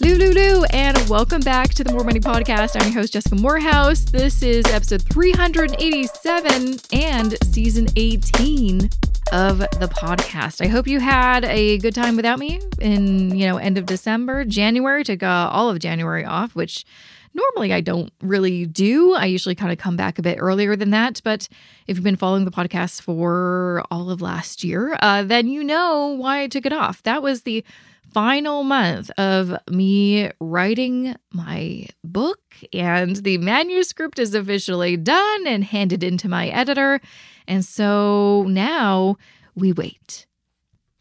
Lulu, and welcome back to the More Money Podcast. I'm your host, Jessica Moorhouse. This is episode 387 and season 18 of the podcast. I hope you had a good time without me in, you know, end of December, January, took uh, all of January off, which normally I don't really do. I usually kind of come back a bit earlier than that. But if you've been following the podcast for all of last year, uh, then you know why I took it off. That was the final month of me writing my book, and the manuscript is officially done and handed into my editor. And so now we wait.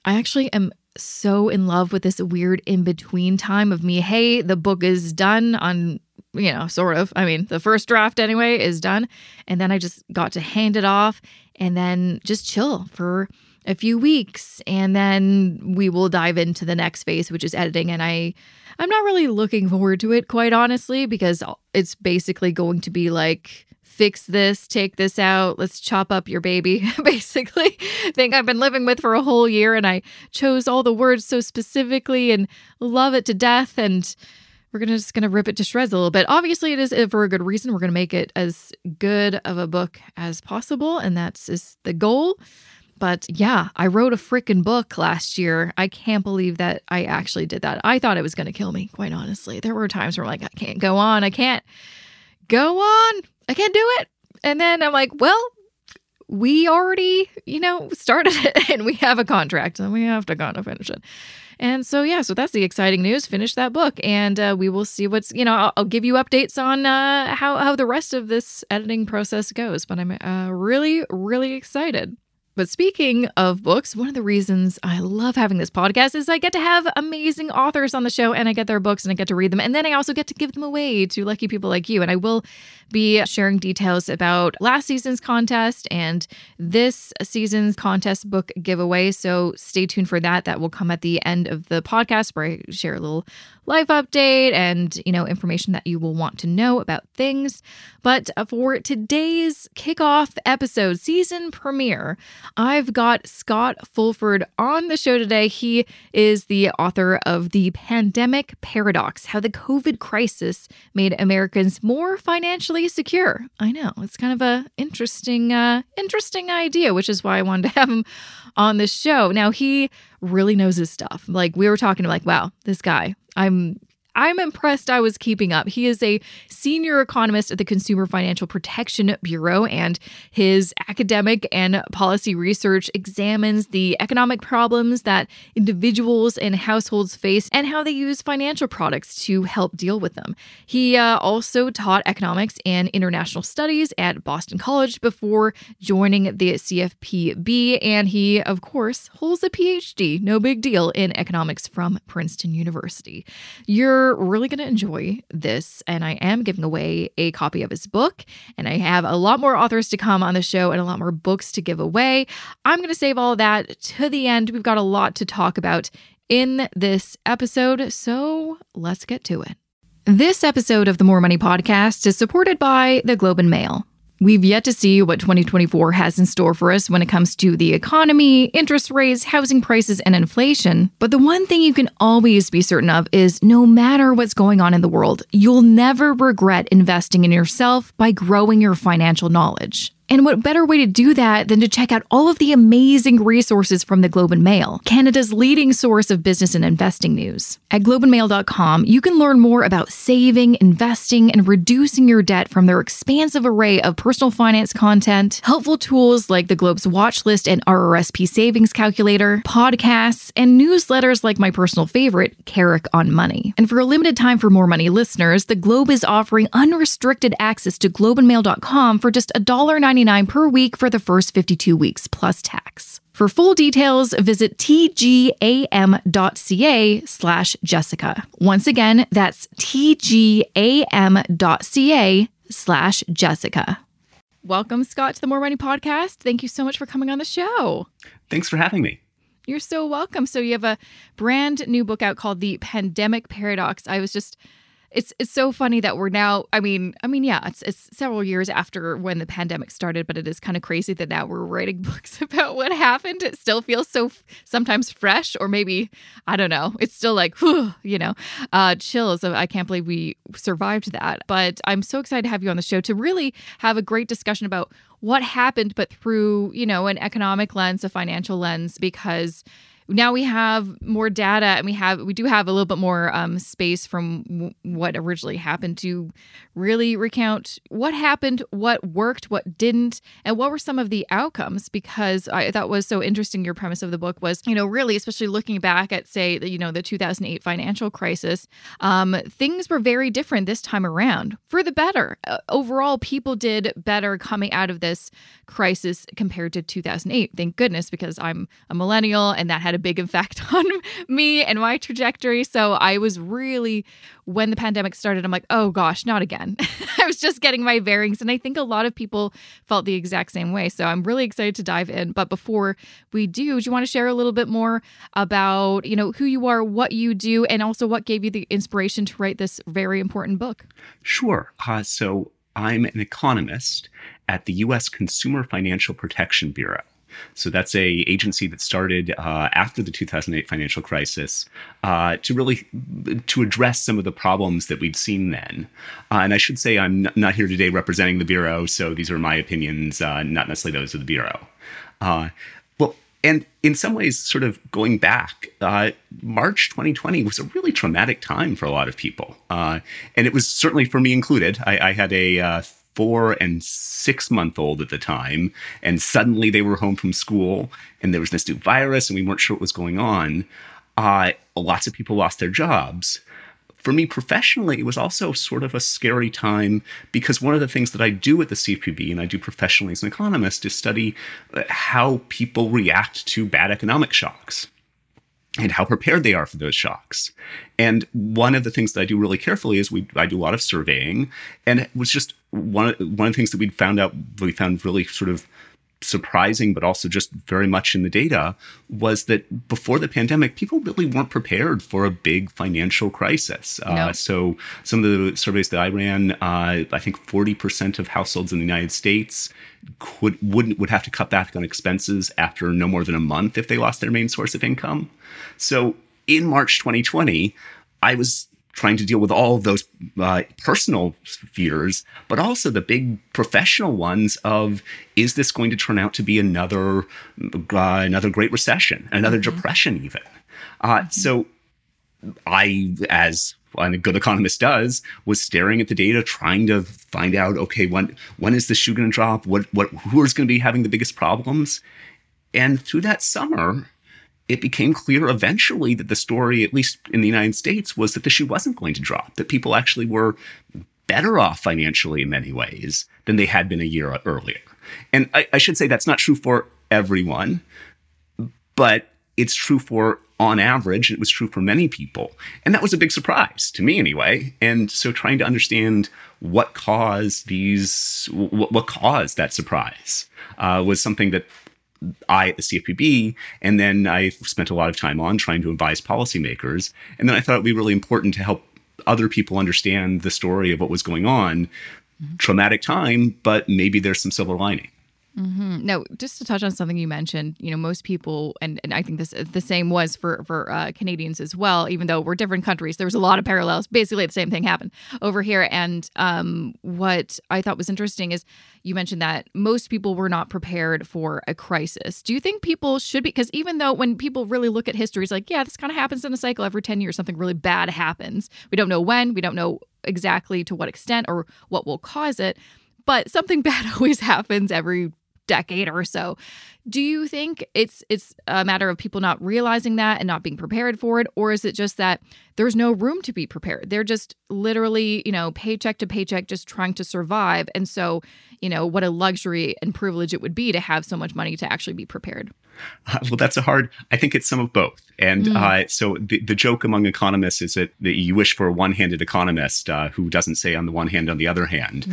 I actually am so in love with this weird in between time of me. Hey, the book is done on, you know, sort of. I mean, the first draft anyway is done. And then I just got to hand it off and then just chill for a few weeks and then we will dive into the next phase which is editing and I I'm not really looking forward to it quite honestly because it's basically going to be like fix this, take this out, let's chop up your baby basically. Thing I've been living with for a whole year and I chose all the words so specifically and love it to death and we're gonna just gonna rip it to shreds a little bit. Obviously, it is for a good reason. We're gonna make it as good of a book as possible, and that's is the goal. But yeah, I wrote a freaking book last year. I can't believe that I actually did that. I thought it was going to kill me, quite honestly. There were times where I'm like, I can't go on. I can't go on. I can't do it. And then I'm like, well, we already, you know, started it and we have a contract and we have to kind of finish it. And so, yeah, so that's the exciting news. Finish that book, and uh, we will see what's, you know, I'll, I'll give you updates on uh, how, how the rest of this editing process goes. But I'm uh, really, really excited. But speaking of books, one of the reasons I love having this podcast is I get to have amazing authors on the show and I get their books and I get to read them. And then I also get to give them away to lucky people like you. And I will be sharing details about last season's contest and this season's contest book giveaway. So stay tuned for that. That will come at the end of the podcast where I share a little life update and, you know, information that you will want to know about things. But for today's kickoff episode, season premiere, I've got Scott Fulford on the show today. He is the author of The Pandemic Paradox How the COVID Crisis Made Americans More Financially Secure. I know, it's kind of a interesting, uh, interesting idea, which is why I wanted to have him on the show. Now, he really knows his stuff. Like, we were talking like, wow, this guy, I'm I'm impressed I was keeping up. He is a senior economist at the Consumer Financial Protection Bureau, and his academic and policy research examines the economic problems that individuals and households face and how they use financial products to help deal with them. He uh, also taught economics and international studies at Boston College before joining the CFPB, and he, of course, holds a PhD, no big deal, in economics from Princeton University. You're really going to enjoy this. And I am giving away a copy of his book. And I have a lot more authors to come on the show and a lot more books to give away. I'm going to save all that to the end. We've got a lot to talk about in this episode. So let's get to it. This episode of the More Money Podcast is supported by the Globe and Mail. We've yet to see what 2024 has in store for us when it comes to the economy, interest rates, housing prices, and inflation. But the one thing you can always be certain of is no matter what's going on in the world, you'll never regret investing in yourself by growing your financial knowledge. And what better way to do that than to check out all of the amazing resources from the Globe and Mail, Canada's leading source of business and investing news. At globeandmail.com, you can learn more about saving, investing, and reducing your debt from their expansive array of personal finance content, helpful tools like the Globe's watch list and RRSP savings calculator, podcasts, and newsletters like my personal favorite, Carrick on Money. And for a limited time for more money listeners, the Globe is offering unrestricted access to globeandmail.com for just $1.99 $1.99 per week for the first 52 weeks plus tax. For full details, visit tgam.ca slash Jessica. Once again, that's tgam.ca slash Jessica. Welcome, Scott, to the More Money Podcast. Thank you so much for coming on the show. Thanks for having me. You're so welcome. So, you have a brand new book out called The Pandemic Paradox. I was just it's it's so funny that we're now i mean i mean yeah it's it's several years after when the pandemic started but it is kind of crazy that now we're writing books about what happened. It still feels so f- sometimes fresh or maybe i don't know it's still like whew, you know uh chills i can't believe we survived that. But i'm so excited to have you on the show to really have a great discussion about what happened but through you know an economic lens a financial lens because now we have more data and we have we do have a little bit more um, space from w- what originally happened to really recount what happened what worked what didn't and what were some of the outcomes because i thought was so interesting your premise of the book was you know really especially looking back at say the, you know the 2008 financial crisis um, things were very different this time around for the better. Uh, overall people did better coming out of this crisis compared to 2008 thank goodness because i'm a millennial and that had a big effect on me and my trajectory. So I was really, when the pandemic started, I'm like, oh gosh, not again. I was just getting my bearings. And I think a lot of people felt the exact same way. So I'm really excited to dive in. But before we do, do you want to share a little bit more about, you know, who you are, what you do, and also what gave you the inspiration to write this very important book? Sure. Uh, so I'm an economist at the U.S. Consumer Financial Protection Bureau. So that's a agency that started uh, after the 2008 financial crisis uh, to really to address some of the problems that we'd seen then. Uh, and I should say I'm not here today representing the bureau, so these are my opinions, uh, not necessarily those of the bureau. Uh, well, and in some ways, sort of going back, uh, March 2020 was a really traumatic time for a lot of people. Uh, and it was certainly for me included. I, I had a uh, four and six month old at the time. And suddenly they were home from school and there was this new virus and we weren't sure what was going on. Uh, lots of people lost their jobs. For me professionally, it was also sort of a scary time because one of the things that I do at the CFPB and I do professionally as an economist is study uh, how people react to bad economic shocks and how prepared they are for those shocks. And one of the things that I do really carefully is we I do a lot of surveying, and it was just one one of the things that we found out we found really sort of surprising, but also just very much in the data, was that before the pandemic, people really weren't prepared for a big financial crisis. Uh, no. Uh, so some of the surveys that I ran, uh, I think 40% of households in the United States could wouldn't would have to cut back on expenses after no more than a month if they lost their main source of income. So in March 2020, I was trying to deal with all of those uh, personal fears, but also the big professional ones of is this going to turn out to be another uh, another Great Recession, another mm-hmm. depression, even? Uh, mm-hmm. So I, as a good economist does, was staring at the data, trying to find out, okay, when when is the shoe going to drop? What what who is going to be having the biggest problems? And through that summer, it became clear eventually that the story, at least in the United States, was that the shoe wasn't going to drop, that people actually were better off financially in many ways than they had been a year earlier. And I, I should say that's not true for everyone, but it's true for on average, it was true for many people. And that was a big surprise to me anyway. And so trying to understand what caused these, what, caused that surprise uh, was something that I at the CFPB, and then I spent a lot of time on trying to advise policymakers. And then I thought it'd be really important to help other people understand the story of what was going on. Mm-hmm. Traumatic time, but maybe there's some silver lining. Mm-hmm. No, just to touch on something you mentioned, you know, most people, and, and I think this the same was for for uh, Canadians as well. Even though we're different countries, there was a lot of parallels. Basically, the same thing happened over here. And um, what I thought was interesting is you mentioned that most people were not prepared for a crisis. Do you think people should be? Because even though when people really look at history, it's like, yeah, this kind of happens in a cycle. Every ten years, something really bad happens. We don't know when. We don't know exactly to what extent or what will cause it but something bad always happens every decade or so. Do you think it's it's a matter of people not realizing that and not being prepared for it or is it just that there's no room to be prepared? They're just literally, you know, paycheck to paycheck just trying to survive and so, you know, what a luxury and privilege it would be to have so much money to actually be prepared. Uh, well, that's a hard. I think it's some of both. And mm. uh, so the, the joke among economists is that, that you wish for a one-handed economist uh, who doesn't say on the one hand, on the other hand.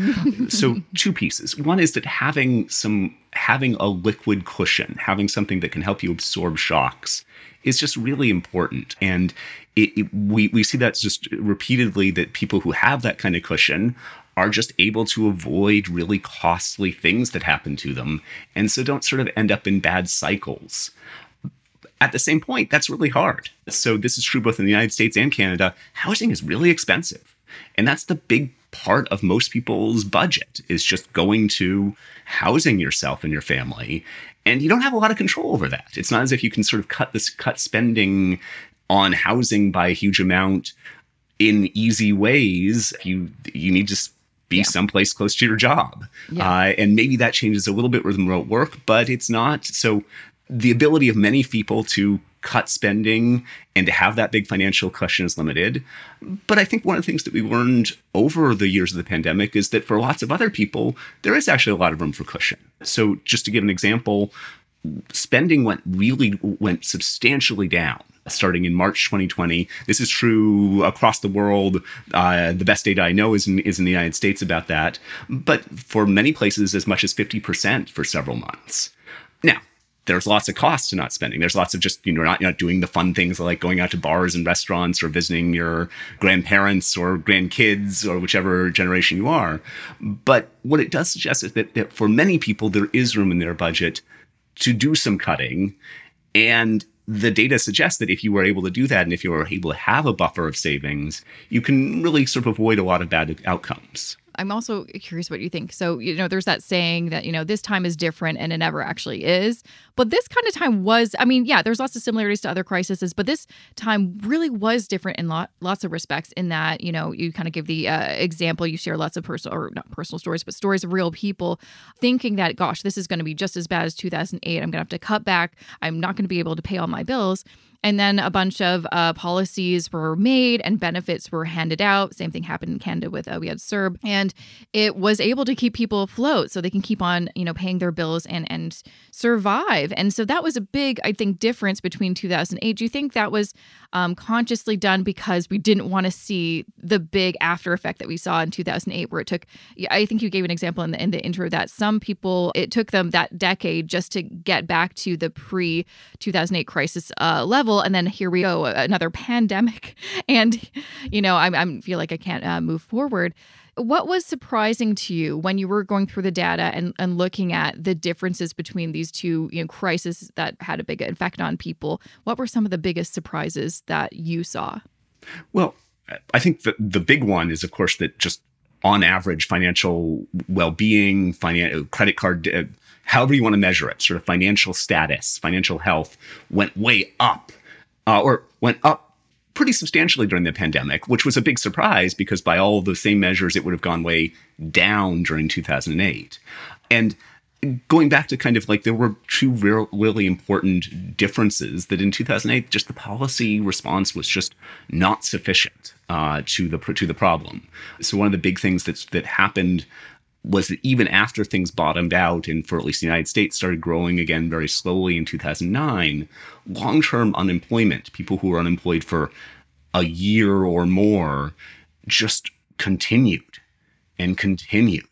so two pieces. One is that having some having a liquid cushion, having something that can help you absorb shocks, is just really important. And it, it, we we see that just repeatedly that people who have that kind of cushion are just able to avoid really costly things that happen to them, and so don't sort of end up in bad cycles. At the same point, that's really hard. So this is true both in the United States and Canada. Housing is really expensive, and that's the big part of most people's budget is just going to housing yourself and your family. And you don't have a lot of control over that. It's not as if you can sort of cut this cut spending on housing by a huge amount in easy ways. You you need to be yeah. someplace close to your job. Yeah. uh, and maybe that changes a little bit with remote work but it's not. So the ability of many people to cut spending and to have that big financial cushion is limited. But I think one of the things that we learned over the years of the pandemic is that for lots of other people, there is actually a lot of room for cushion. So just to give an example, spending went really went substantially down starting in March 2020. This is true across the world. Uh, the best data I know is in, is in the United States about that. But for many places, as much as 50% for several months. Now, there's lots of costs to not spending. There's lots of just, you know, not, not doing the fun things like going out to bars and restaurants or visiting your grandparents or grandkids or whichever generation you are. But what it does suggest is that, that for many people, there is room in their budget to do some cutting. And the data suggests that if you were able to do that and if you were able to have a buffer of savings, you can really sort of avoid a lot of bad outcomes. I'm also curious what you think. So, you know, there's that saying that, you know, this time is different and it never actually is. But this kind of time was, I mean, yeah, there's lots of similarities to other crises, but this time really was different in lot, lots of respects in that, you know, you kind of give the uh, example, you share lots of personal, or not personal stories, but stories of real people thinking that, gosh, this is going to be just as bad as 2008. I'm going to have to cut back. I'm not going to be able to pay all my bills. And then a bunch of uh, policies were made and benefits were handed out. Same thing happened in Canada with uh, we had CERB, and it was able to keep people afloat so they can keep on, you know, paying their bills and and survive. And so that was a big, I think, difference between 2008. Do you think that was um, consciously done because we didn't want to see the big after effect that we saw in 2008, where it took? I think you gave an example in the in the intro that some people it took them that decade just to get back to the pre 2008 crisis uh, level and then here we go, another pandemic, and you know, I, I feel like I can't uh, move forward. What was surprising to you when you were going through the data and, and looking at the differences between these two you know, crises that had a big effect on people? What were some of the biggest surprises that you saw? Well, I think the, the big one is, of course, that just on average, financial well-being, financial credit card, uh, however you want to measure it, sort of financial status, financial health, went way up uh, or went up pretty substantially during the pandemic, which was a big surprise because by all the same measures, it would have gone way down during 2008. And going back to kind of like there were two real, really important differences that in 2008 just the policy response was just not sufficient uh, to the to the problem. So one of the big things that that happened was that even after things bottomed out and for at least the United States started growing again very slowly in 2009, long term unemployment, people who were unemployed for a year or more, just continued and continued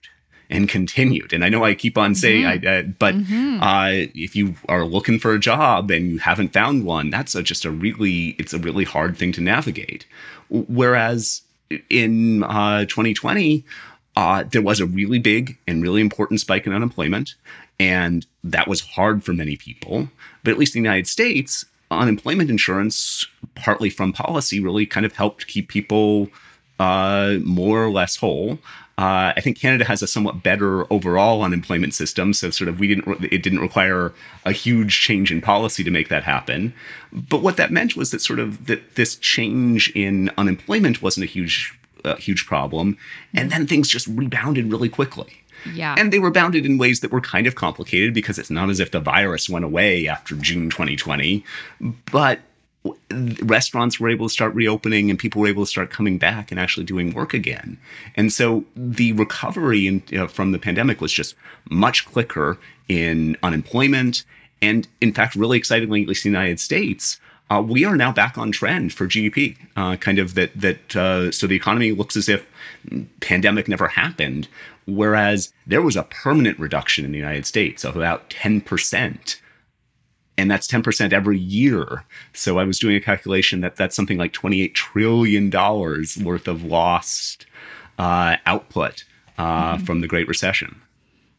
and continued. And I know I keep on saying, mm-hmm. I, uh, but mm-hmm. uh, if you are looking for a job and you haven't found one, that's a, just a really, it's a really hard thing to navigate. Whereas in uh, 2020, uh, there was a really big and really important spike in unemployment. And that was hard for many people. But at least in the United States, unemployment insurance, partly from policy, really kind of helped keep people uh, more or less whole. Uh, I think Canada has a somewhat better overall unemployment system, so sort of we didn't re- it didn't require a huge change in policy to make that happen. But what that meant was that sort of that this change in unemployment wasn't a huge a huge problem. And then things just rebounded really quickly. Yeah. And they rebounded in ways that were kind of complicated because it's not as if the virus went away after June 2020. But restaurants were able to start reopening and people were able to start coming back and actually doing work again. And so the recovery in, from the pandemic was just much quicker in unemployment And in fact, really excitingly, at least in the United States, uh, we are now back on trend for GDP. Uh, kind of that that uh, so the economy looks as if pandemic never happened, whereas there was a permanent reduction in the United States of about ten percent. And that's 10% every year. So I was doing a calculation that that's something like $28 trillion worth of lost uh, output uh, mm-hmm. from the Great Recession.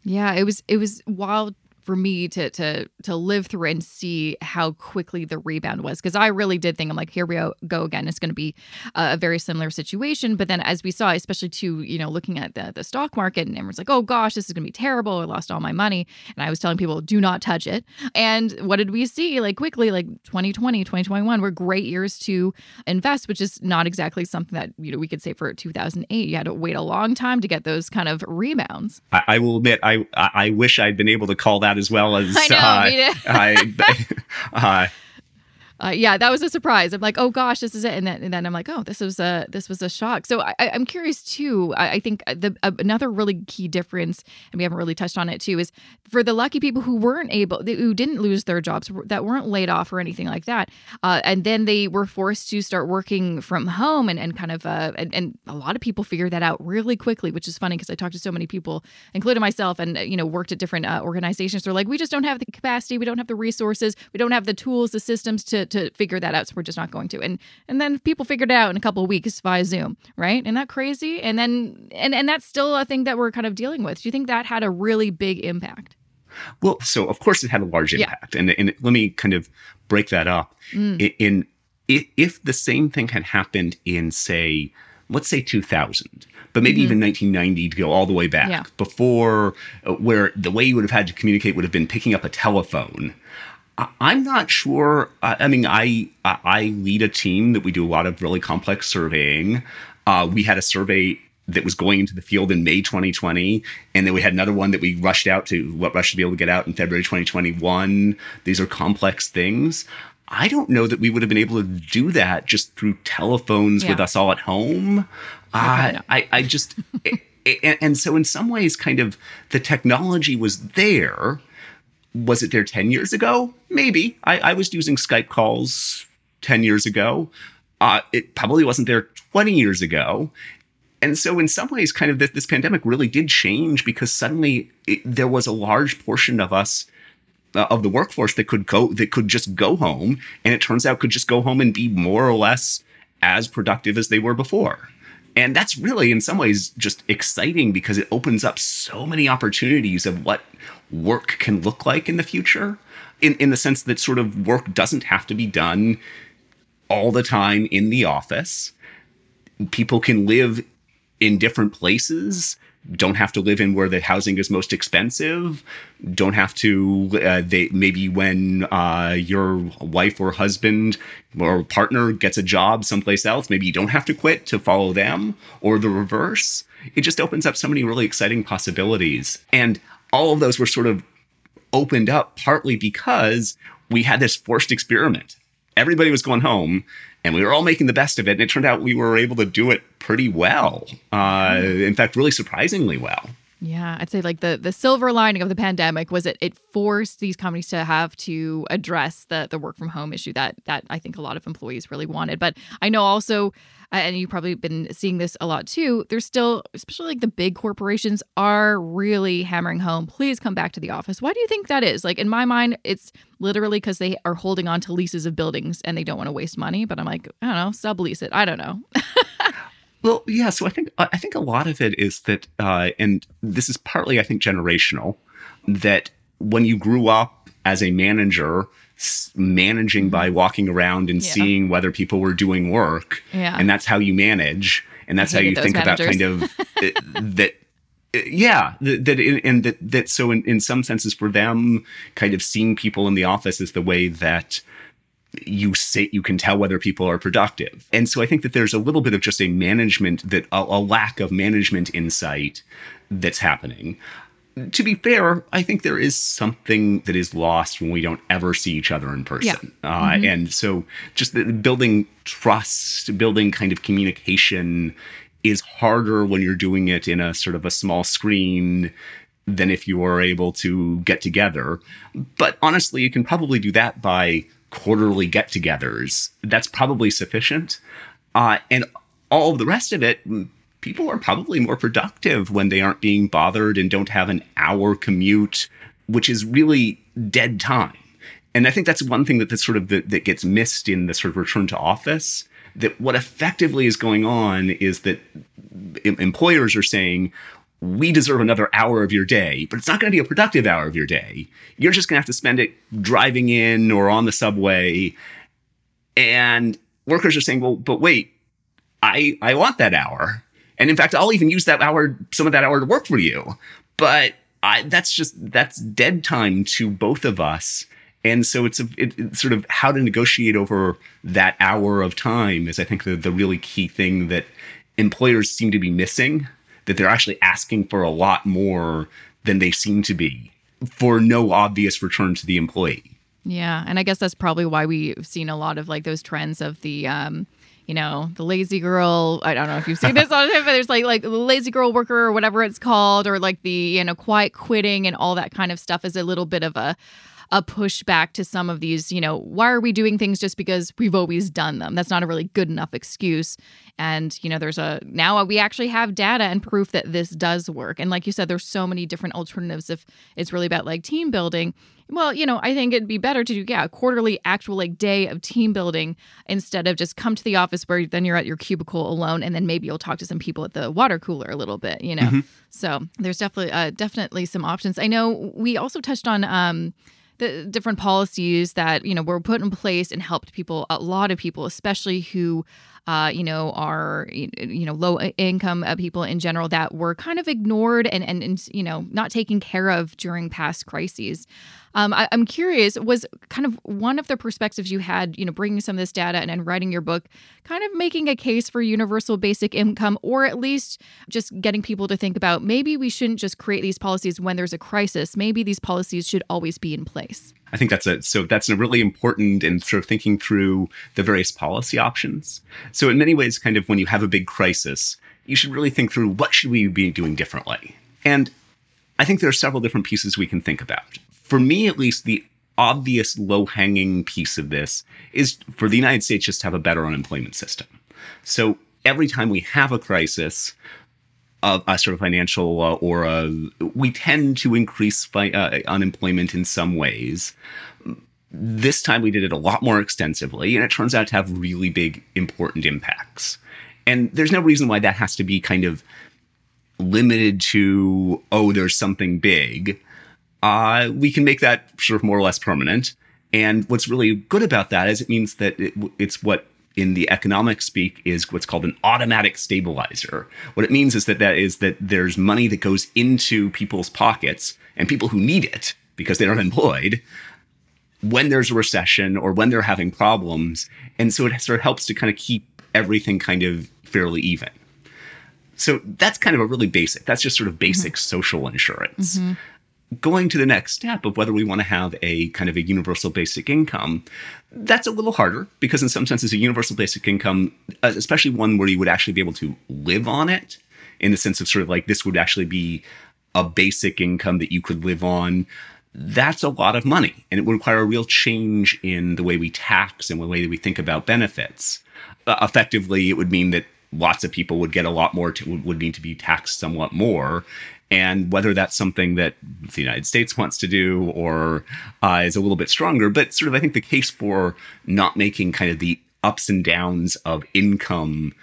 Yeah, it was it was wild for me to to to live through and see how quickly the rebound was. Because I really did think I'm like here we go again. It's going to be a very similar situation. But then as we saw especially to you know looking at the the stock market and everyone's like oh gosh this is going to be terrible. I lost all my money. And I was telling people do not touch it. And what did we see? Like quickly like 2020 2021 were great years to invest which is not exactly something that you know we could say for 2008 you had to wait a long time to get those kind of rebounds. I, I will admit I I wish I'd been able to call that as well as I know, uh, I, uh, uh, yeah, that was a surprise. I'm like, oh gosh, this is it, and then and then I'm like, oh, this was a this was a shock. So I, am curious too. I, I think the uh, another really key difference, and we haven't really touched on it too, is for the lucky people who weren't able, who didn't lose their jobs, that weren't laid off or anything like that, uh, and then they were forced to start working from home, and and kind of uh, and, and a lot of people figured that out really quickly, which is funny because I talked to so many people, including myself, and you know worked at different uh, organizations. They're like, we just don't have the capacity, we don't have the resources, we don't have the tools, the systems to to figure that out. So we're just not going to. And and then people figured it out in a couple of weeks via Zoom, right? Isn't that crazy? And then and and that's still a thing that we're kind of dealing with. Do you think that had a really big impact? Well, so of course it had a large impact, yeah. and and let me kind of break that up. Mm. In, in if the same thing had happened in say let's say 2000 but maybe mm-hmm. even 1990 to go all the way back yeah. before uh, where the way you would have had to communicate would have been picking up a telephone I'm not sure. I mean, I I lead a team that we do a lot of really complex surveying. Uh, we had a survey that was going into the field in May 2020, and then we had another one that we rushed out to what rushed to be able to get out in February 2021. These are complex things. I don't know that we would have been able to do that just through telephones yeah. with us all at home. Uh, I I just and, and so in some ways, kind of the technology was there was it there 10 years ago? Maybe. I, I was using Skype calls 10 years ago. Uh, it probably wasn't there 20 years ago. And so, in some ways, kind of this, this pandemic really did change because suddenly it, there was a large portion of us uh, of the workforce that could go that could just go home, and it turns out could just go home and be more or less as productive as they were before. And that's really, in some ways, just exciting because it opens up so many opportunities of what work can look like in the future. In, in the sense that sort of work doesn't have to be done all the time in the office. People can live in different places don't have to live in where the housing is most expensive don't have to uh, they maybe when uh, your wife or husband or partner gets a job someplace else maybe you don't have to quit to follow them or the reverse. It just opens up so many really exciting possibilities. And all of those were sort of opened up partly because we had this forced experiment. Everybody was going home and we were all making the best of it. And it turned out we were able to do it pretty well. Uh, in fact, really surprisingly well. Yeah, I'd say like the the silver lining of the pandemic was it it forced these companies to have to address the the work from home issue that that I think a lot of employees really wanted. But I know also and you've probably been seeing this a lot too. There's still, especially like the big corporations, are really hammering home. Please come back to the office. Why do you think that is? Like in my mind, it's literally because they are holding on to leases of buildings and they don't want to waste money. But I'm like, I don't know, sublease it. I don't know. well, yeah. So I think I think a lot of it is that, uh, and this is partly I think generational, that when you grew up as a manager managing by mm-hmm. walking around and yeah. seeing whether people were doing work. Yeah. And that's how you manage. And that's how you think managers. about kind of that yeah that and that that so in, in some senses for them kind of seeing people in the office is the way that you say you can tell whether people are productive and so i think that there's a little bit of just a management that a, a lack of management insight that's happening to be fair, I think there is something that is lost when we don't ever see each other in person. Yeah. Uh, mm-hmm. And so just the, building trust, building kind of communication is harder when you're doing it in a sort of a small screen than if you are able to get together. But honestly, you can probably do that by quarterly get togethers. That's probably sufficient. Uh, and all of the rest of it, people are probably more productive when they aren't being bothered and don't have an hour commute, which is really dead time. And I think that's one thing that that sort of that, that gets missed in the sort of return to office. That what effectively is going on is that employers are saying, we deserve another hour of your day, but it's not going to be a productive hour of your day. You're just going to have to spend it driving in or on the subway. And workers are saying, well, but wait, I, I want that hour. And in fact, I'll even use that hour, some of that hour to work for you. But I, that's just, that's dead time to both of us. And so it's, a, it, it's sort of how to negotiate over that hour of time is, I think, the, the really key thing that employers seem to be missing that they're actually asking for a lot more than they seem to be for no obvious return to the employee. Yeah, and I guess that's probably why we've seen a lot of like those trends of the um you know, the lazy girl. I don't know if you've seen this on but there's like like the lazy girl worker or whatever it's called, or like the you know quiet quitting and all that kind of stuff is a little bit of a a pushback to some of these, you know, why are we doing things just because we've always done them? That's not a really good enough excuse. And, you know, there's a now we actually have data and proof that this does work. And like you said, there's so many different alternatives if it's really about like team building. Well, you know, I think it'd be better to do, yeah, a quarterly actual like day of team building instead of just come to the office where then you're at your cubicle alone and then maybe you'll talk to some people at the water cooler a little bit, you know? Mm-hmm. So there's definitely, uh, definitely some options. I know we also touched on, um, the different policies that you know were put in place and helped people a lot of people especially who uh, you know, are you know low income uh, people in general that were kind of ignored and, and and you know not taken care of during past crises. Um, I, am curious, was kind of one of the perspectives you had, you know, bringing some of this data and, and writing your book, kind of making a case for universal basic income, or at least just getting people to think about maybe we shouldn't just create these policies when there's a crisis. Maybe these policies should always be in place. I think that's a so that's a really important and sort of thinking through the various policy options. So in many ways, kind of when you have a big crisis, you should really think through what should we be doing differently. And I think there are several different pieces we can think about. For me, at least, the obvious low hanging piece of this is for the United States just to have a better unemployment system. So every time we have a crisis, a, a sort of financial uh, or we tend to increase fi- uh, unemployment in some ways. This time we did it a lot more extensively, and it turns out to have really big, important impacts. And there's no reason why that has to be kind of limited to, oh, there's something big. Uh, we can make that sort of more or less permanent. And what's really good about that is it means that it, it's what in the economic speak is what's called an automatic stabilizer. What it means is that that is that there's money that goes into people's pockets and people who need it because they're unemployed when there's a recession or when they're having problems. And so it sort of helps to kind of keep everything kind of fairly even. So that's kind of a really basic, that's just sort of basic mm-hmm. social insurance. Mm-hmm going to the next step of whether we want to have a kind of a universal basic income, that's a little harder because, in some senses, a universal basic income, uh, especially one where you would actually be able to live on it, in the sense of sort of like this would actually be a basic income that you could live on. That's a lot of money, and it would require a real change in the way we tax and the way that we think about benefits. Uh, effectively, it would mean that lots of people would get a lot more would need to be taxed somewhat more and whether that's something that the United States wants to do or uh, is a little bit stronger. But sort of, I think the case for not making kind of the ups and downs of income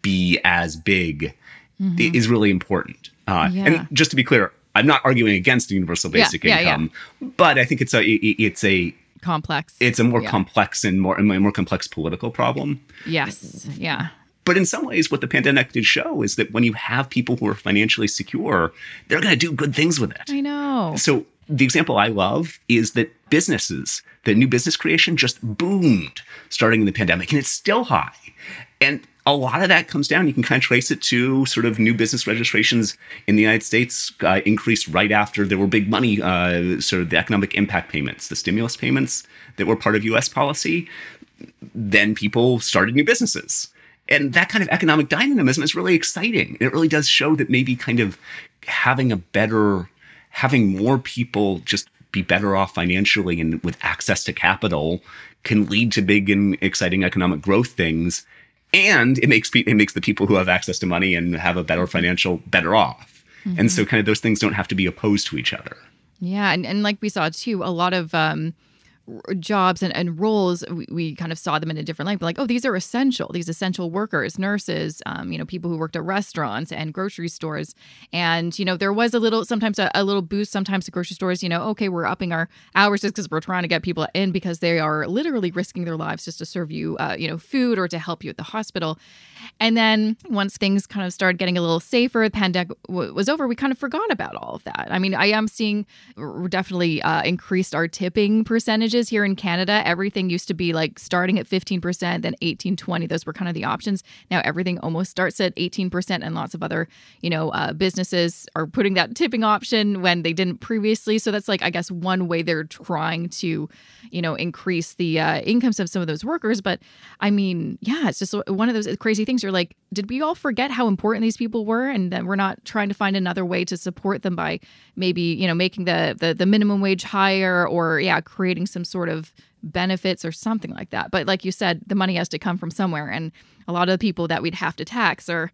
be as big mm-hmm. is really important. Uh, yeah. And just to be clear, I'm not arguing against universal basic yeah, income, yeah, but I think it's a it's a complex. It's a more complex and more and more complex political problem. Yes. Yeah. But in some ways, what the pandemic did show is that when you have people who are financially secure, they're going to do good things with it. I know. So the example I love is that businesses, the new business creation just boomed starting in the pandemic, and it's still high. And a lot of that comes down, you can kind of trace it to sort of new business registrations in the United States uh, increased right after there were big money, uh, sort of the economic impact payments, the stimulus payments that were part of US policy. Then people started new businesses and that kind of economic dynamism is really exciting. It really does show that maybe kind of having a better having more people just be better off financially and with access to capital can lead to big and exciting economic growth things and it makes it makes the people who have access to money and have a better financial better off mm-hmm. and so kind of those things don't have to be opposed to each other yeah and, and like we saw too a lot of um jobs and, and roles, we, we, kind of saw them in a different light. But like, oh, these are essential. These essential workers, nurses, um, you know, people who worked at restaurants and grocery stores. And you know, there was a little, sometimes a, a little boost. Sometimes the grocery stores, you know, okay, we're upping our hours just because we're trying to get people in because they are literally risking their lives just to serve you, uh, you know, food or to help you at the hospital. And then once things kind of started getting a little safer, the pandemic w- was over, we kind of forgot about all of that. I mean, I am seeing definitely uh, increased our tipping percentages here in Canada. Everything used to be like starting at 15%, then 18, 20. Those were kind of the options. Now everything almost starts at 18%, and lots of other, you know, uh, businesses are putting that tipping option when they didn't previously. So that's like, I guess, one way they're trying to, you know, increase the uh, incomes of some of those workers. But I mean, yeah, it's just one of those crazy things. You're like, did we all forget how important these people were, and that we're not trying to find another way to support them by maybe you know making the the, the minimum wage higher, or yeah, creating some sort of benefits or something like that. But like you said, the money has to come from somewhere, and a lot of the people that we'd have to tax are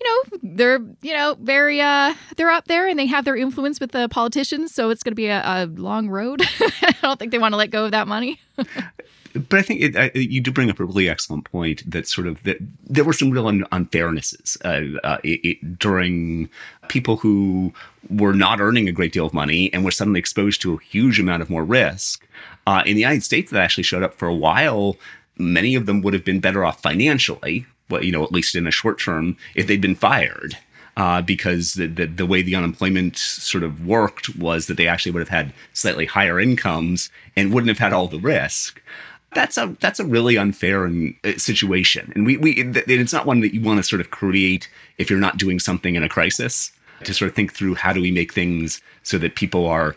you know they're you know very uh they're up there and they have their influence with the politicians so it's going to be a, a long road i don't think they want to let go of that money but I think it, uh, you do bring up a really excellent point that sort of that there were some real un- unfairnesses uh, uh, it, it, during people who were not earning a great deal of money and were suddenly exposed to a huge amount of more risk. Uh, in the United States, that actually showed up for a while. Many of them would have been better off financially, well, you know, at least in a short term, if they'd been fired. Uh, because the, the, the way the unemployment sort of worked was that they actually would have had slightly higher incomes and wouldn't have had all the risk that's a that's a really unfair and, uh, situation, and we we it's not one that you want to sort of create if you're not doing something in a crisis. To sort of think through how do we make things so that people are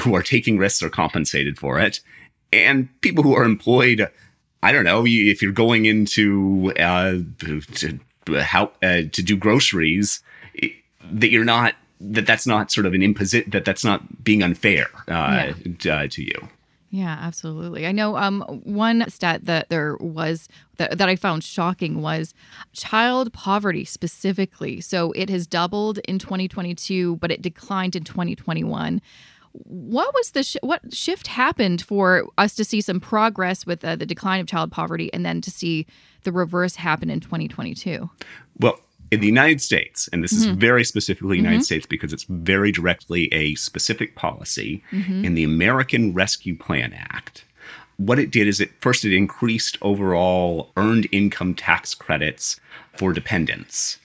who are taking risks are compensated for it, and people who are employed. I don't know if you're going into uh, to how uh, to do groceries that you're not that that's not sort of an imposit that that's not being unfair uh, yeah. uh, to you. Yeah, absolutely. I know um, one stat that there was that, that I found shocking was child poverty specifically. So it has doubled in 2022, but it declined in 2021 what was the sh- what shift happened for us to see some progress with uh, the decline of child poverty and then to see the reverse happen in 2022 well in the United States, and this mm-hmm. is very specifically United mm-hmm. States because it's very directly a specific policy mm-hmm. in the American Rescue Plan Act. What it did is it first it increased overall earned income tax credits for dependents.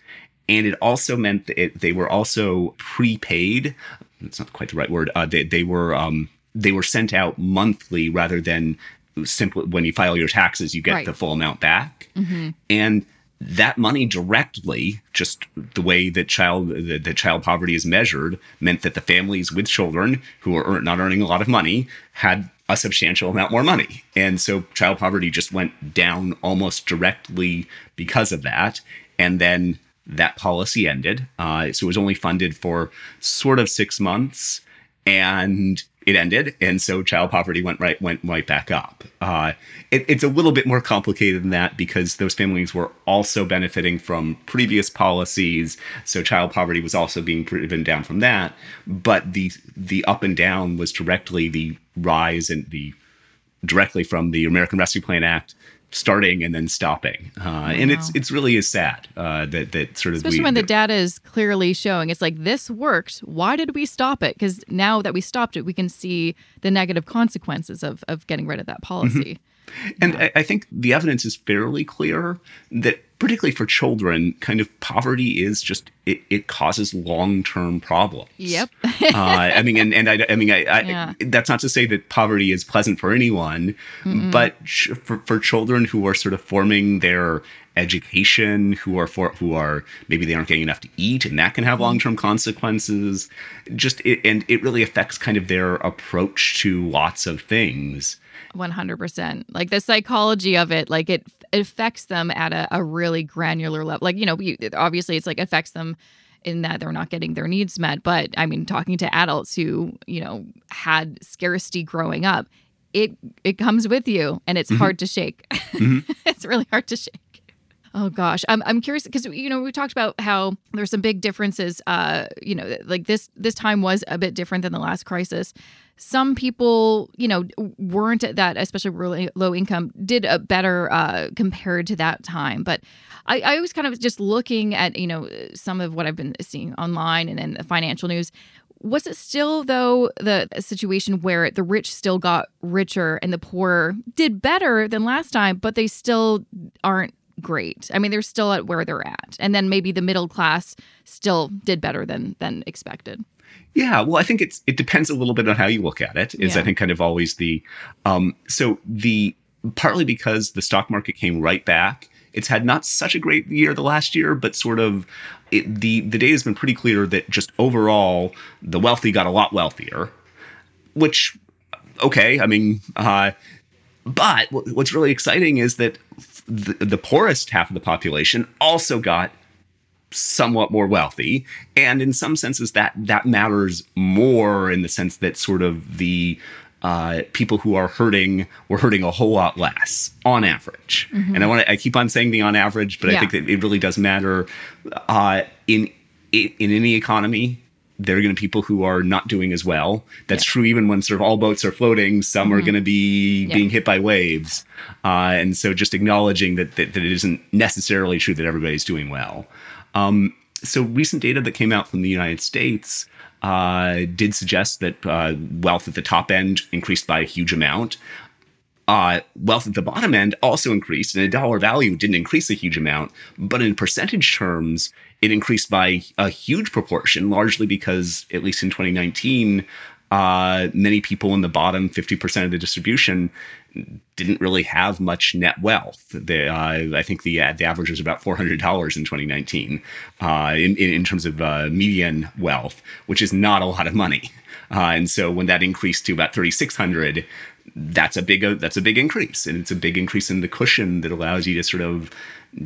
And it also meant that it, they were also prepaid. That's not quite the right word. Uh, they, they were um, they were sent out monthly rather than simply when you file your taxes, you get right. the full amount back. Mm-hmm. And that money directly, just the way that child that child poverty is measured, meant that the families with children who are not earning a lot of money had a substantial amount more money, and so child poverty just went down almost directly because of that. And then that policy ended, uh, so it was only funded for sort of six months, and it ended, and so child poverty went right went right back up. Uh, it, it's a little bit more complicated than that because those families were also benefiting from previous policies, so child poverty was also being driven down from that. But the the up and down was directly the rise and the directly from the American Rescue Plan Act starting and then stopping, uh, wow. and it's it's really is sad uh, that that sort of especially we, when the data is clearly showing it's like this worked. Why did we stop it? Because now that we stopped it, we can see the negative consequences of of getting rid of that policy. Mm-hmm. And yeah. I, I think the evidence is fairly clear that particularly for children, kind of poverty is just it, it causes long term problems. Yep. uh, I mean, and, and I, I mean, I, I yeah. that's not to say that poverty is pleasant for anyone, Mm-mm. but ch- for, for children who are sort of forming their education, who are for who are maybe they aren't getting enough to eat, and that can have mm-hmm. long term consequences. Just it, and it really affects kind of their approach to lots of things. 100%. Like the psychology of it, like it, it affects them at a, a really granular level. Like, you know, you, obviously it's like affects them in that they're not getting their needs met. But I mean, talking to adults who, you know, had scarcity growing up, it it comes with you and it's mm-hmm. hard to shake. Mm-hmm. it's really hard to shake. Oh gosh, I'm I'm curious because you know we talked about how there's some big differences. Uh, you know, like this this time was a bit different than the last crisis. Some people, you know, weren't at that, especially really low income, did a better uh, compared to that time. But I, I was kind of just looking at you know some of what I've been seeing online and in the financial news. Was it still though the situation where the rich still got richer and the poor did better than last time, but they still aren't great. I mean, they're still at where they're at. And then maybe the middle class still did better than than expected. Yeah, well, I think it's it depends a little bit on how you look at it. Is yeah. I think kind of always the um so the partly because the stock market came right back. It's had not such a great year the last year, but sort of it, the the data has been pretty clear that just overall the wealthy got a lot wealthier, which okay, I mean, uh, but what's really exciting is that the, the poorest half of the population also got somewhat more wealthy and in some senses that that matters more in the sense that sort of the uh, people who are hurting were hurting a whole lot less on average. Mm-hmm. And I want to I keep on saying the on average, but yeah. I think that it really does matter uh, in in any economy there are going to be people who are not doing as well. That's yeah. true even when sort of all boats are floating. Some mm-hmm. are going to be yeah. being hit by waves, uh, and so just acknowledging that, that, that it isn't necessarily true that everybody's doing well. Um, so recent data that came out from the United States uh, did suggest that uh, wealth at the top end increased by a huge amount. Uh, wealth at the bottom end also increased, and a dollar value didn't increase a huge amount, but in percentage terms, it increased by a huge proportion, largely because, at least in 2019, uh, many people in the bottom 50% of the distribution didn't really have much net wealth. The, uh, I think the, uh, the average was about $400 in 2019 uh, in, in terms of uh, median wealth, which is not a lot of money. Uh, and so when that increased to about 3,600, that's a big that's a big increase, and it's a big increase in the cushion that allows you to sort of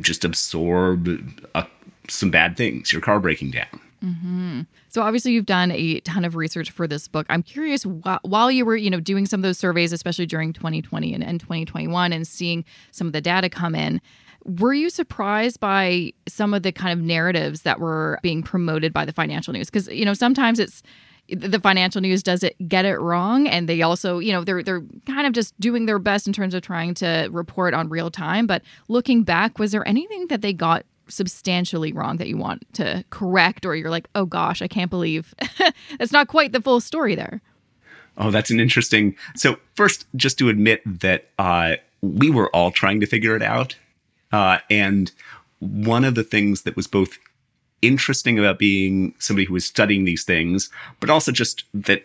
just absorb a some bad things, your car breaking down. Mm-hmm. So obviously you've done a ton of research for this book. I'm curious wh- while you were, you know, doing some of those surveys, especially during 2020 and, and 2021, and seeing some of the data come in. Were you surprised by some of the kind of narratives that were being promoted by the financial news? Because you know sometimes it's the financial news does it get it wrong and they also you know they're they're kind of just doing their best in terms of trying to report on real time but looking back was there anything that they got substantially wrong that you want to correct or you're like oh gosh i can't believe that's not quite the full story there oh that's an interesting so first just to admit that uh, we were all trying to figure it out uh, and one of the things that was both interesting about being somebody who was studying these things but also just that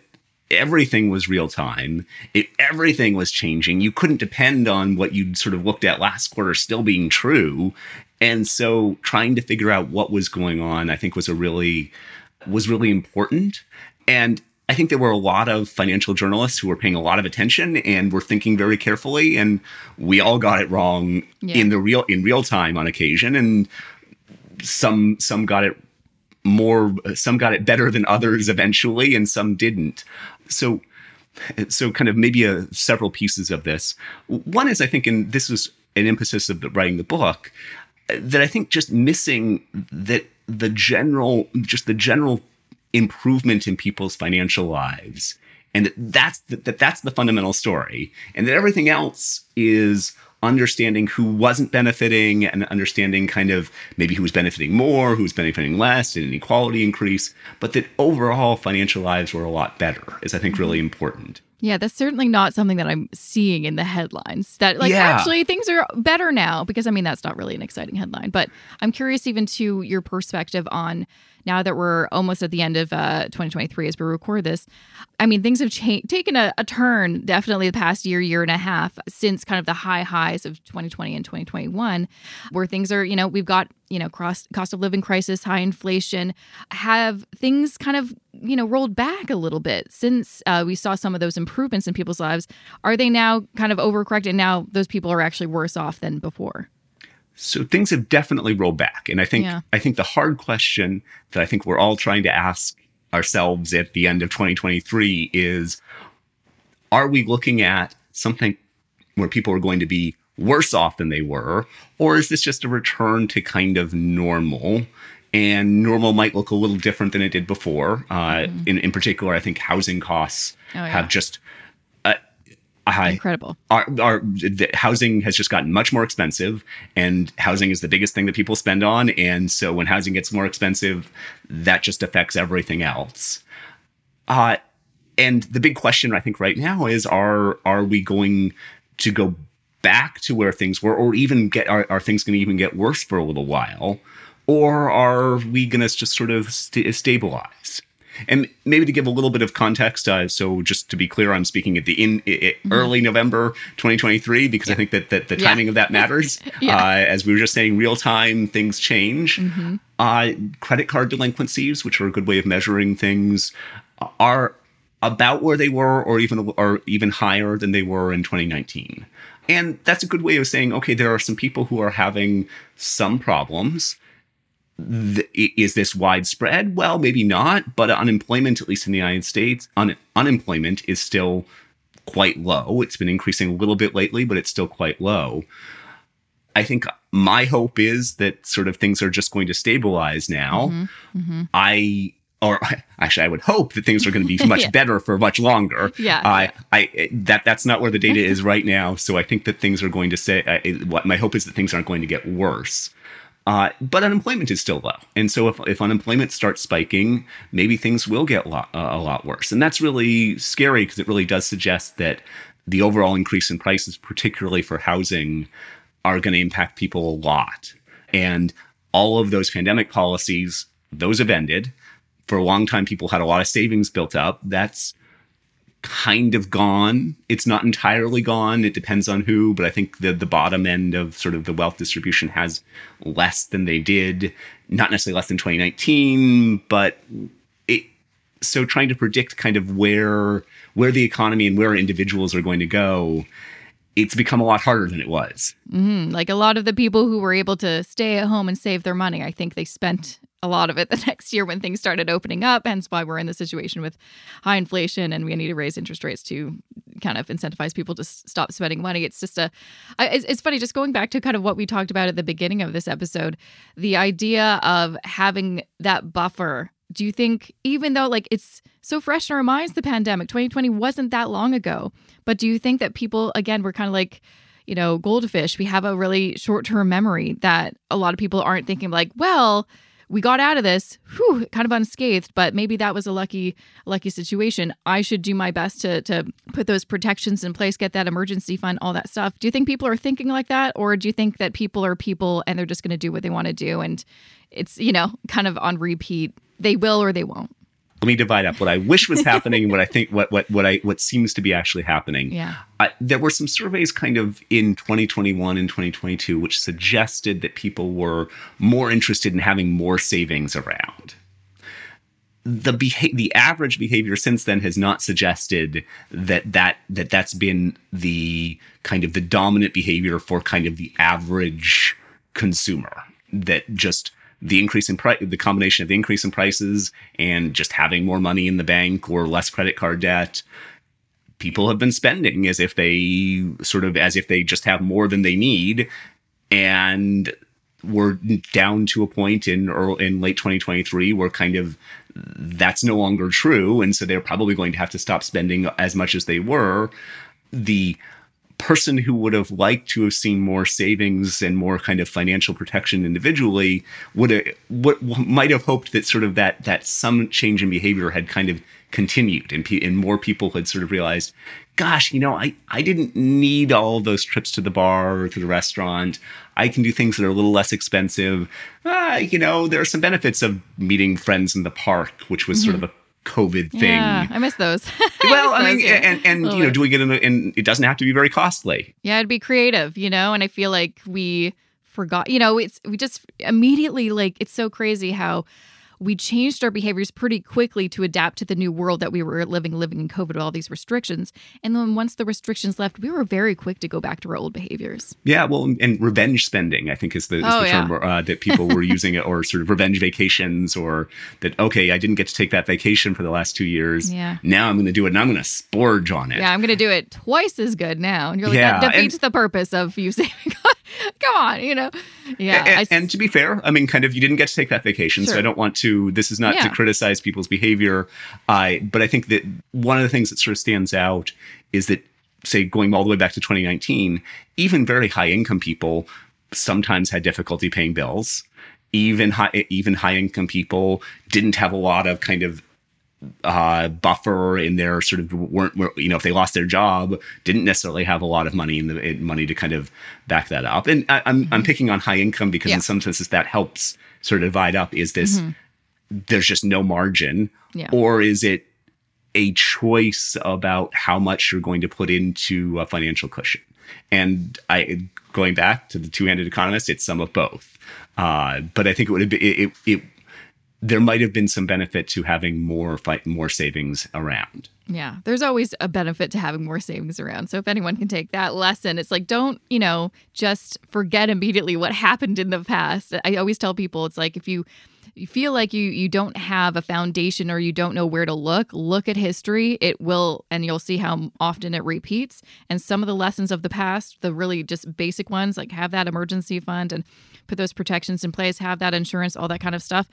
everything was real time. It, everything was changing. You couldn't depend on what you'd sort of looked at last quarter still being true. And so trying to figure out what was going on, I think was a really was really important. And I think there were a lot of financial journalists who were paying a lot of attention and were thinking very carefully and we all got it wrong yeah. in the real in real time on occasion and some some got it more some got it better than others eventually and some didn't. So so kind of maybe a, several pieces of this. One is I think and this was an emphasis of the, writing the book that I think just missing that the general, just the general improvement in people's financial lives, and that that's the, that that's the fundamental story, and that everything else is understanding who wasn't benefiting and understanding kind of maybe who was benefiting more, who was benefiting less, did inequality increase, but that overall financial lives were a lot better is I think really important. Yeah, that's certainly not something that I'm seeing in the headlines. That like yeah. actually things are better now because I mean that's not really an exciting headline, but I'm curious even to your perspective on now that we're almost at the end of uh, 2023 as we record this, I mean, things have cha- taken a, a, turn definitely the past year, year and a half since kind of the high highs of 2020 and 2021, where things are, you know, we've got, you know, cost, cost of living crisis, high inflation. Have things kind of, you know, rolled back a little bit since uh, we saw some of those improvements in people's lives? Are they now kind of overcorrected? Now those people are actually worse off than before? So things have definitely rolled back. And I think Yeah. I think the hard question that I think we're all trying to ask ourselves at the end of 2023 is are we looking at something where people are going to be worse off than they were or is this just a return to kind of normal and normal might look a little different than it did before uh, in, in particular i think housing costs Oh, yeah. have just Incredible. our, our housing has just gotten much more expensive and housing is the biggest thing that people spend on and so when housing gets more expensive that just affects everything else. Uh, and the big question i think right now is are are we going to go back to where things were or even get are, are things going to even get worse for a little while or are we going to just sort of st- stabilize and maybe to give a little bit of context, uh, so just to be clear, I'm speaking at the in, i i- early November 2023 because I think that, that the Mm-hmm. Yeah. timing of that matters. Yeah. uh, as we were just saying, real time things change. Mm-hmm. Uh, credit card delinquencies, which are a good way of measuring things, are about where they were, or even or even higher than they were in 2019. And that's a good way of saying, okay, there are some people who are having some problems th- is this widespread? Well, maybe not, but unemployment, at least in the United States, un- unemployment is still quite low. It's been increasing a little bit lately, but it's still quite low. I think my hope is that sort of things are just going to stabilize now. Mm-hmm. I or actually I would hope that things are going to be much Yeah. better for much longer. Yeah. I, I, that that's not where the data is right now. So I think that things are going to say. It- what my hope is that things aren't going to get worse. Uh, but unemployment is still low, and so if, if unemployment starts spiking, maybe things will get a lot, uh, a lot worse, and that's really scary because it really does suggest that the overall increase in prices, particularly for housing, are going to impact people a lot. And all of those pandemic policies, those have ended. For a long time, people had a lot of savings built up. That's kind of gone. It's not entirely gone. It depends on who, but I think the the bottom end of sort of the wealth distribution has less than they did. Not necessarily less than 2019, but it so trying to predict kind of where where the economy and where individuals are going to go, it's become a lot harder than it was. hmm Like a lot of the people who were able to stay at home and save their money, I think they spent a lot of it the next year when things started opening up. Hence why we're in the situation with high inflation and we need to raise interest rates to kind of incentivize people to s- stop spending money. It's just a, it's, it's funny, just going back to kind of what we talked about at the beginning of this episode, the idea of having that buffer. Do you think, even though like it's so fresh in our minds, the pandemic, 2020 wasn't that long ago, but do you think that people, again, were kind of like, you know, goldfish, we have a really short term memory that a lot of people aren't thinking like, well, we got out of this, whew, kind of unscathed, but maybe that was a lucky, lucky situation. I should do my best to to put those protections in place, get that emergency fund, all that stuff. Do you think people are thinking like that, or do you think that people are people and they're just going to do what they want to do, and it's you know kind of on repeat? They will or they won't. Let me divide up what I wish was happening and what I think what what what I what seems to be actually happening. Yeah. I, there were some surveys kind of in 2021 and 2022 which suggested that people were more interested in having more savings around. The beha- the average behavior since then has not suggested that that that that's been the kind of the dominant behavior for kind of the average consumer that just the increase in price the combination of the increase in prices and just having more money in the bank or less credit card debt people have been spending as if they sort of as if they just have more than they need and we're down to a point in early, in late 2023 where kind of that's no longer true. And so they're probably going to have to stop spending as much as they were. The person who would have liked to have seen more savings and more kind of financial protection individually would have what might have hoped that sort of that that some change in behavior had kind of continued and, pe- and more people had sort of realized gosh you know i i didn't need all those trips to the bar or to the restaurant. I can do things that are a little less expensive. Ah, you know there are some benefits of meeting friends in the park which was sort of a covid thing Yeah, I miss those. well miss i mean those, yeah. and and you know bit. doing it in a, and it doesn't have to be very costly Yeah, it'd be creative, you know, and I feel like we forgot, you know, it's we just immediately like it's so crazy how we changed our behaviors pretty quickly to adapt to the new world that we were living, living in COVID with all these restrictions. And then once the restrictions left, we were very quick to go back to our old behaviors. Yeah, well, and revenge spending, I think, is the, is Oh, the yeah. term uh, that people were using or sort of revenge vacations, or that, okay, I didn't get to take that vacation for the last two years. Yeah. Now I'm going to do it and I'm going to splurge on it. Yeah, I'm going to do it twice as good now. And you're like, Yeah, that defeats and- the purpose of you saving. Come on, you know? Yeah. and, I and to be fair, I mean, kind of, you didn't get to take that vacation, so I don't want to. This is not Yeah. to criticize people's behavior, I. But I think that one of the things that sort of stands out is that, say, going all the way back to 2019, even very high income people sometimes had difficulty paying bills. Even high, even high income people didn't have a lot of kind of uh, buffer in their sort of weren't you know if they lost their job didn't necessarily have a lot of money in the in money to kind of back that up and I, I'm I'm picking on high income because Mm-hmm. Yeah. in some senses that helps sort of divide up is this there's just no margin. Yeah. or is it a choice about how much you're going to put into a financial cushion and I going back to the two-handed economist it's some of both uh, but I think it would have been it, it, it there might have been some benefit to having more fight more savings around. Yeah, there's always a benefit to having more savings around. So if anyone can take that lesson, it's like don't, you know, just forget immediately what happened in the past. I always tell people it's like if you you feel like you you don't have a foundation or you don't know where to look, look at history. It will and you'll see how often it repeats. And some of the lessons of the past, the really just basic ones, like have that emergency fund and put those protections in place, have that insurance, all that kind of stuff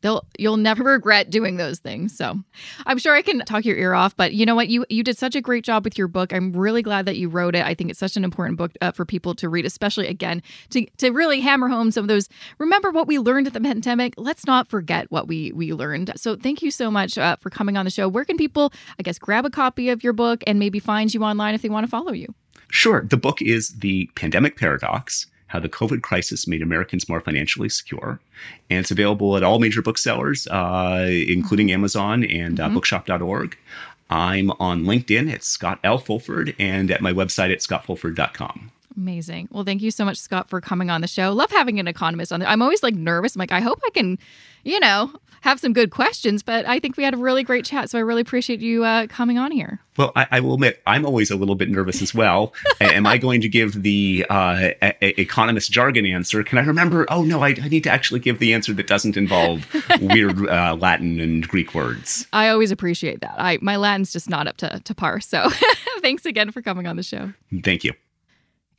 they'll you'll never regret doing those things. So i'm sure i can talk your ear off but you know what? You you did such a great job with your book. I'm really glad that you wrote it. I think it's such an important book uh, for people to read especially again to to really hammer home some of those remember what we learned at the pandemic? Let's not forget what we we learned. So thank you so much uh, for coming on the show. Where can people i guess grab a copy of your book and maybe find you online if they want to follow you? Sure, the book is The Pandemic Paradox How the COVID Crisis Made Americans More Financially Secure. And it's available at all major booksellers, uh, including Amazon and uh, bookshop.org. I'm on LinkedIn at Scott L. Fulford and at my website at scottfulford.com. Amazing. Well, thank you so much, Scott, for coming on the show. Love having an economist on there. I'm always like nervous. I'm like, I hope I can, you know, have some good questions, but I think we had a really great chat. So I really appreciate you uh, coming on here. Well, I, I will admit, I'm always a little bit nervous as well. Am I going to give the uh, e- e- economist jargon answer? Can I remember? Oh, no, I, I need to actually give the answer that doesn't involve weird uh, Latin and Greek words. I always appreciate that. I my Latin's just not up to, to par. So thanks again for coming on the show. Thank you.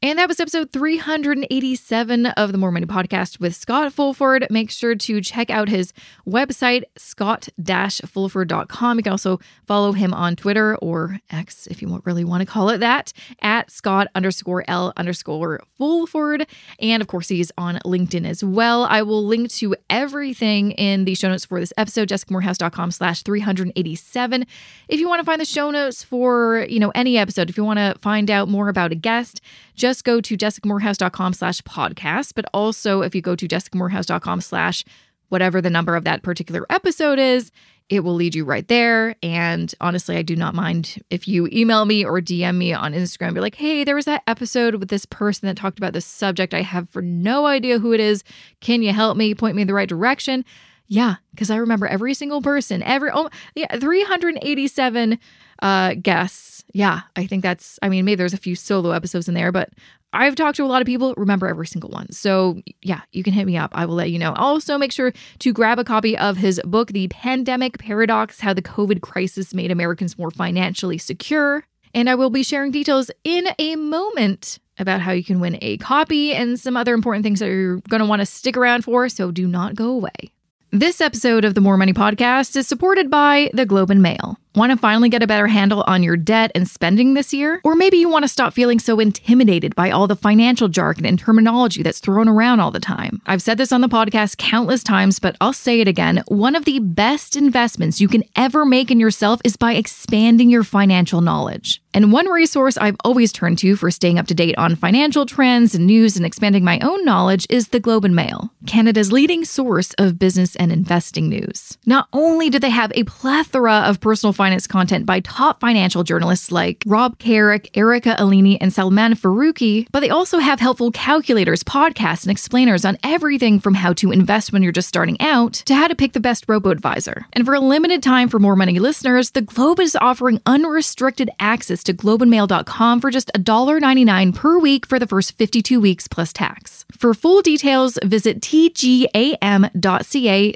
And that was episode 387 of the More Money Podcast with Scott Fulford. Make sure to check out his website, scott-fulford.com. You can also follow him on Twitter or X, if you really want to call it that, at Scott underscore L underscore Fulford. And of course, he's on LinkedIn as well. I will link to everything in the show notes for this episode, jessicamoorhouse.com slash 387. If you want to find the show notes for, you know, any episode, if you want to find out more about a guest, just go to jessicamoorhouse.com slash podcast. But also, if you go to jessicamoorhouse.com slash whatever the number of that particular episode is, it will lead you right there. And honestly, I do not mind if you email me or DM me on Instagram. Be like, hey, there was that episode with this person that talked about this subject. I have for no idea who it is. Can you help me? Point me in the right direction. Yeah, because I remember every single person, every oh yeah, 387 uh guests. Yeah, I think that's I mean, maybe there's a few solo episodes in there, but I've talked to a lot of people, remember every single one. So yeah, you can hit me up. I will let you know. Also, make sure to grab a copy of his book, The Pandemic Paradox: How the COVID Crisis Made Americans More Financially Secure. And I will be sharing details in a moment about how you can win a copy and some other important things that you're going to want to stick around for, so do not go away. This episode of the More Money Podcast is supported by the Globe and Mail. Want to finally get a better handle on your debt and spending this year? Or maybe you want to stop feeling so intimidated by all the financial jargon and terminology that's thrown around all the time. I've said this on the podcast countless times, but I'll say it again. One of the best investments you can ever make in yourself is by expanding your financial knowledge. And one resource I've always turned to for staying up to date on financial trends and news and expanding my own knowledge is the Globe and Mail, Canada's leading source of business and investing news. Not only do they have a plethora of personal finance finance content by top financial journalists like Rob Carrick, Erica Alini, and Salmaan Farooqui, but they also have helpful calculators, podcasts, and explainers on everything from how to invest when you're just starting out to how to pick the best robo advisor. And for a limited time for more money listeners, the Globe is offering unrestricted access to globeandmail.com for just $1.99 per week for the first 52 weeks plus tax. For full details, visit tgam.ca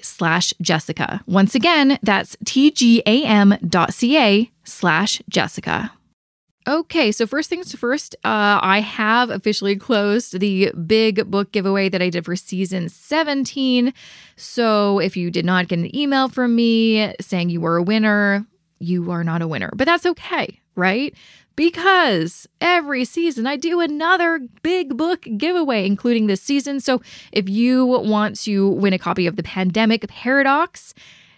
slash Jessica. Once again, that's tgam.ca slash Jessica. Okay, so first things first, uh, I have officially closed the big book giveaway that I did for season 17. So if you did not get an email from me saying you were a winner, you are not a winner. But that's okay, right? Because every season I do another big book giveaway, including this season. So if you want to win a copy of The Pandemic Paradox,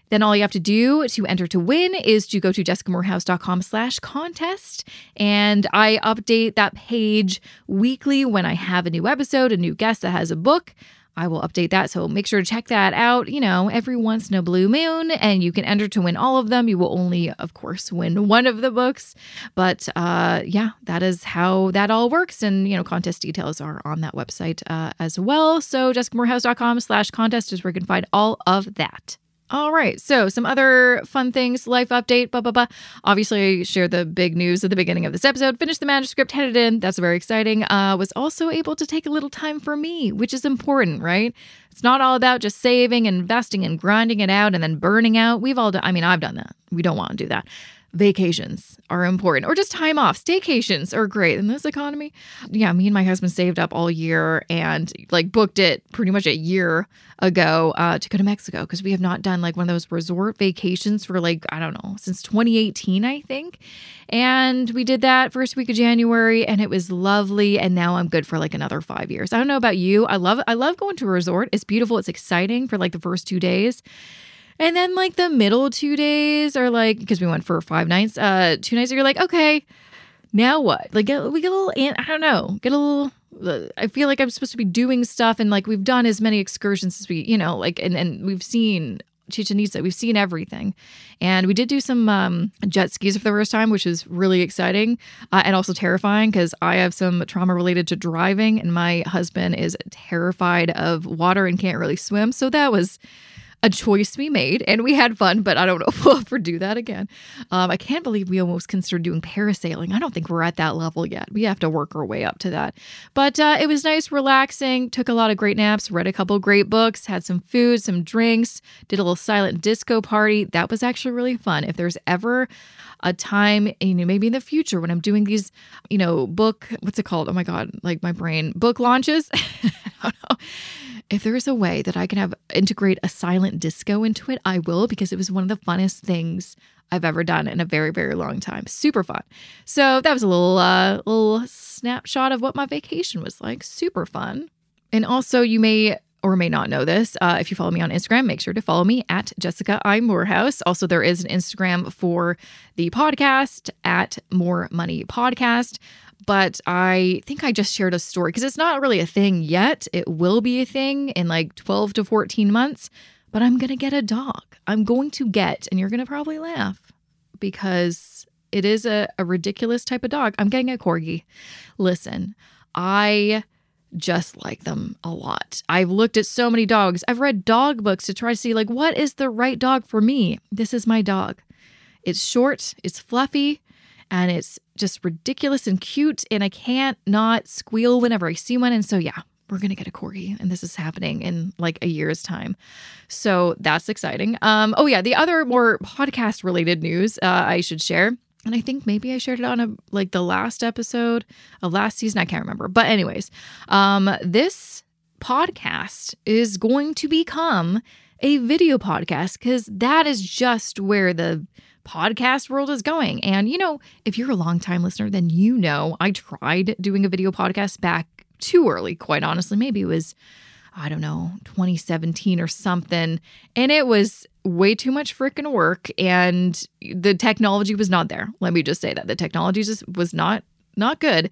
then all you have to do to enter to win is to go to jessicamoorhouse.com slash contest. And I update that page weekly when I have a new episode, a new guest that has a book. I will update that. So make sure to check that out, you know, every once in a blue moon, and you can enter to win all of them. You will only, of course, win one of the books. But uh, yeah, that is how that all works. And, you know, contest details are on that website uh, as well. So jessicamoorhouse.com slash contest is where you can find all of that. All right. So, some other fun things, life update, blah, blah, blah. Obviously, I shared the big news at the beginning of this episode. Finished the manuscript, headed in. That's very exciting. Uh, was also able to take a little time for me, which is important, right? It's not all about just saving, investing, and grinding it out and then burning out. We've all done, I mean, I've done that. We don't want to do that vacations are important or just time off. Staycations are great in this economy. Yeah me and my husband saved up all year and like booked it pretty much a year ago uh, to go to mexico because we have not done like one of those resort vacations for like i don't know since 2018 i think. And we did that first week of january and it was lovely and now i'm good for like another five years. I don't know about you. I love i love going to a resort. It's beautiful. It's exciting for like the first two days and then like the middle two days are like because we went for five nights, uh, two nights. You're like, okay, now what? Like get, we get a little, I don't know, get a little. Uh, I feel like I'm supposed to be doing stuff, and like we've done as many excursions as we, you know, like and and we've seen Chichen Itza. We've seen everything. And we did do some um, jet skis for the first time, which is really exciting uh, and also terrifying because I have some trauma related to driving, and my husband is terrified of water and can't really swim. So that was a choice we made and we had fun, but I don't know if we'll ever do that again. Um, I can't believe we almost considered doing parasailing. I don't think we're at that level yet. We have to work our way up to that. But uh, it was nice, relaxing, took a lot of great naps, read a couple great books, had some food, some drinks, did a little silent disco party. That was actually really fun. If there's ever a time, you know, maybe in the future when I'm doing these, you know, book, what's it called? Oh my God, like my brain, book launches. If there is a way that I can have integrate a silent disco into it, I will because it was one of the funnest things I've ever done in a very very long time. Super fun. So that was a little uh little snapshot of what my vacation was like. Super fun. And also you may or may not know this. Uh, if you follow me on Instagram, make sure to follow me at Jessica I Moorhouse. Also, there is an Instagram for the podcast at More Money Podcast but I think I just shared a story because it's not really a thing yet. It will be a thing in like 12 to 14 months, but I'm going to get a dog. I'm going to get, and you're going to probably laugh because it is a, a ridiculous type of dog. I'm getting a corgi. Listen, I just like them a lot. I've looked at so many dogs. I've read dog books to try to see like what is the right dog for me. This is my dog. It's short, it's fluffy, and it's just ridiculous and cute. And I can't not squeal whenever I see one. And so, yeah, we're going to get a corgi and this is happening in like a year's time. So that's exciting. Um, oh, yeah, the other more podcast related news uh, I should share. And I think maybe I shared it on a like the last episode of last season. I can't remember. But, anyways, um, this podcast is going to become a video podcast because that is just where the podcast world is going. And, you know, if you're a long-time listener, then you know I tried doing a video podcast back too early, quite honestly. Maybe it was, I don't know, 2017 or something. And it was way too much freaking work. And the technology was not there. Let me just say that the technology just was not not good.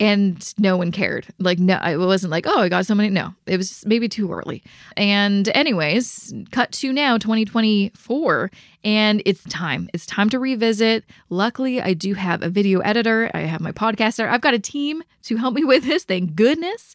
And no one cared. Like, no, it wasn't like, oh, I got somebody. No, it was maybe too early. And, anyways, cut to now, 2024, and it's time. It's time to revisit. Luckily, I do have a video editor, I have my podcaster, I've got a team to help me with this, thank goodness.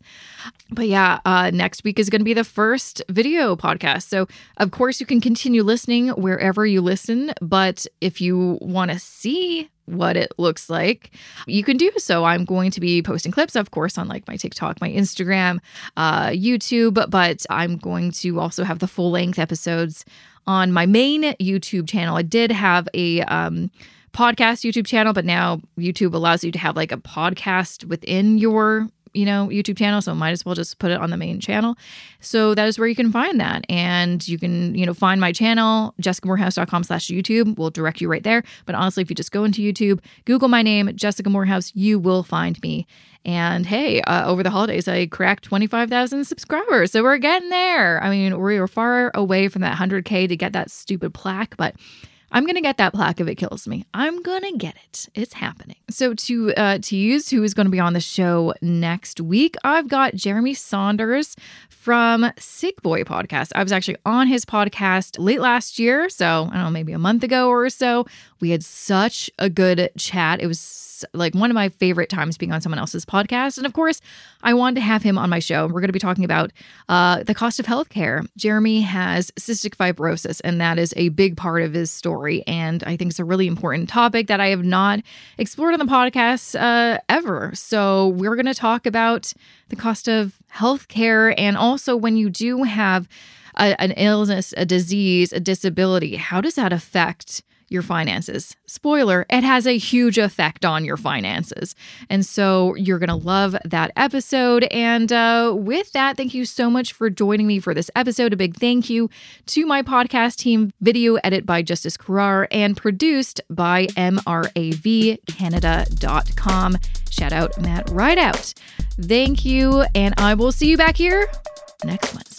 But yeah, uh, next week is going to be the first video podcast. So, of course, you can continue listening wherever you listen. But if you want to see what it looks like, you can do so. I'm going to be posting clips, of course, on like my TikTok, my Instagram, uh, YouTube, but I'm going to also have the full length episodes on my main YouTube channel. I did have a um, podcast YouTube channel, but now YouTube allows you to have like a podcast within your you know, YouTube channel. So might as well just put it on the main channel. So that is where you can find that. And you can, you know, find my channel, jessicamoorhouse.com slash YouTube will direct you right there. But honestly, if you just go into YouTube, Google my name, Jessica Moorhouse, you will find me. And hey, uh, over the holidays, I cracked 25,000 subscribers. So we're getting there. I mean, we were far away from that 100K to get that stupid plaque, but I'm gonna get that plaque if it kills me. I'm gonna get it. It's happening. So to uh, to use who is to be on the show next week, I've got Jeremy Saunders from Sick Boy Podcast. I was actually on his podcast late last year, so I don't know, maybe a month ago or so. We had such a good chat. It was like one of my favorite times being on someone else's podcast. And of course, I wanted to have him on my show. We're to be talking about uh, the cost of healthcare. Jeremy has cystic fibrosis, and that is a big part of his story. And I think it's a really important topic that I have not explored on the podcast uh, ever. So we're going to talk about the cost of healthcare and also when you do have a, an illness, a disease, a disability, how does that affect your finances. Spoiler, it has a huge effect on your finances. And so you're going to love that episode. And uh, with that, thank you so much for joining me for this episode. A big thank you to my podcast team, video edit by Justice Carrar and produced by MRAVCanada.com. Shout out Matt Rideout. Thank you. And I will see you back here next Wednesday.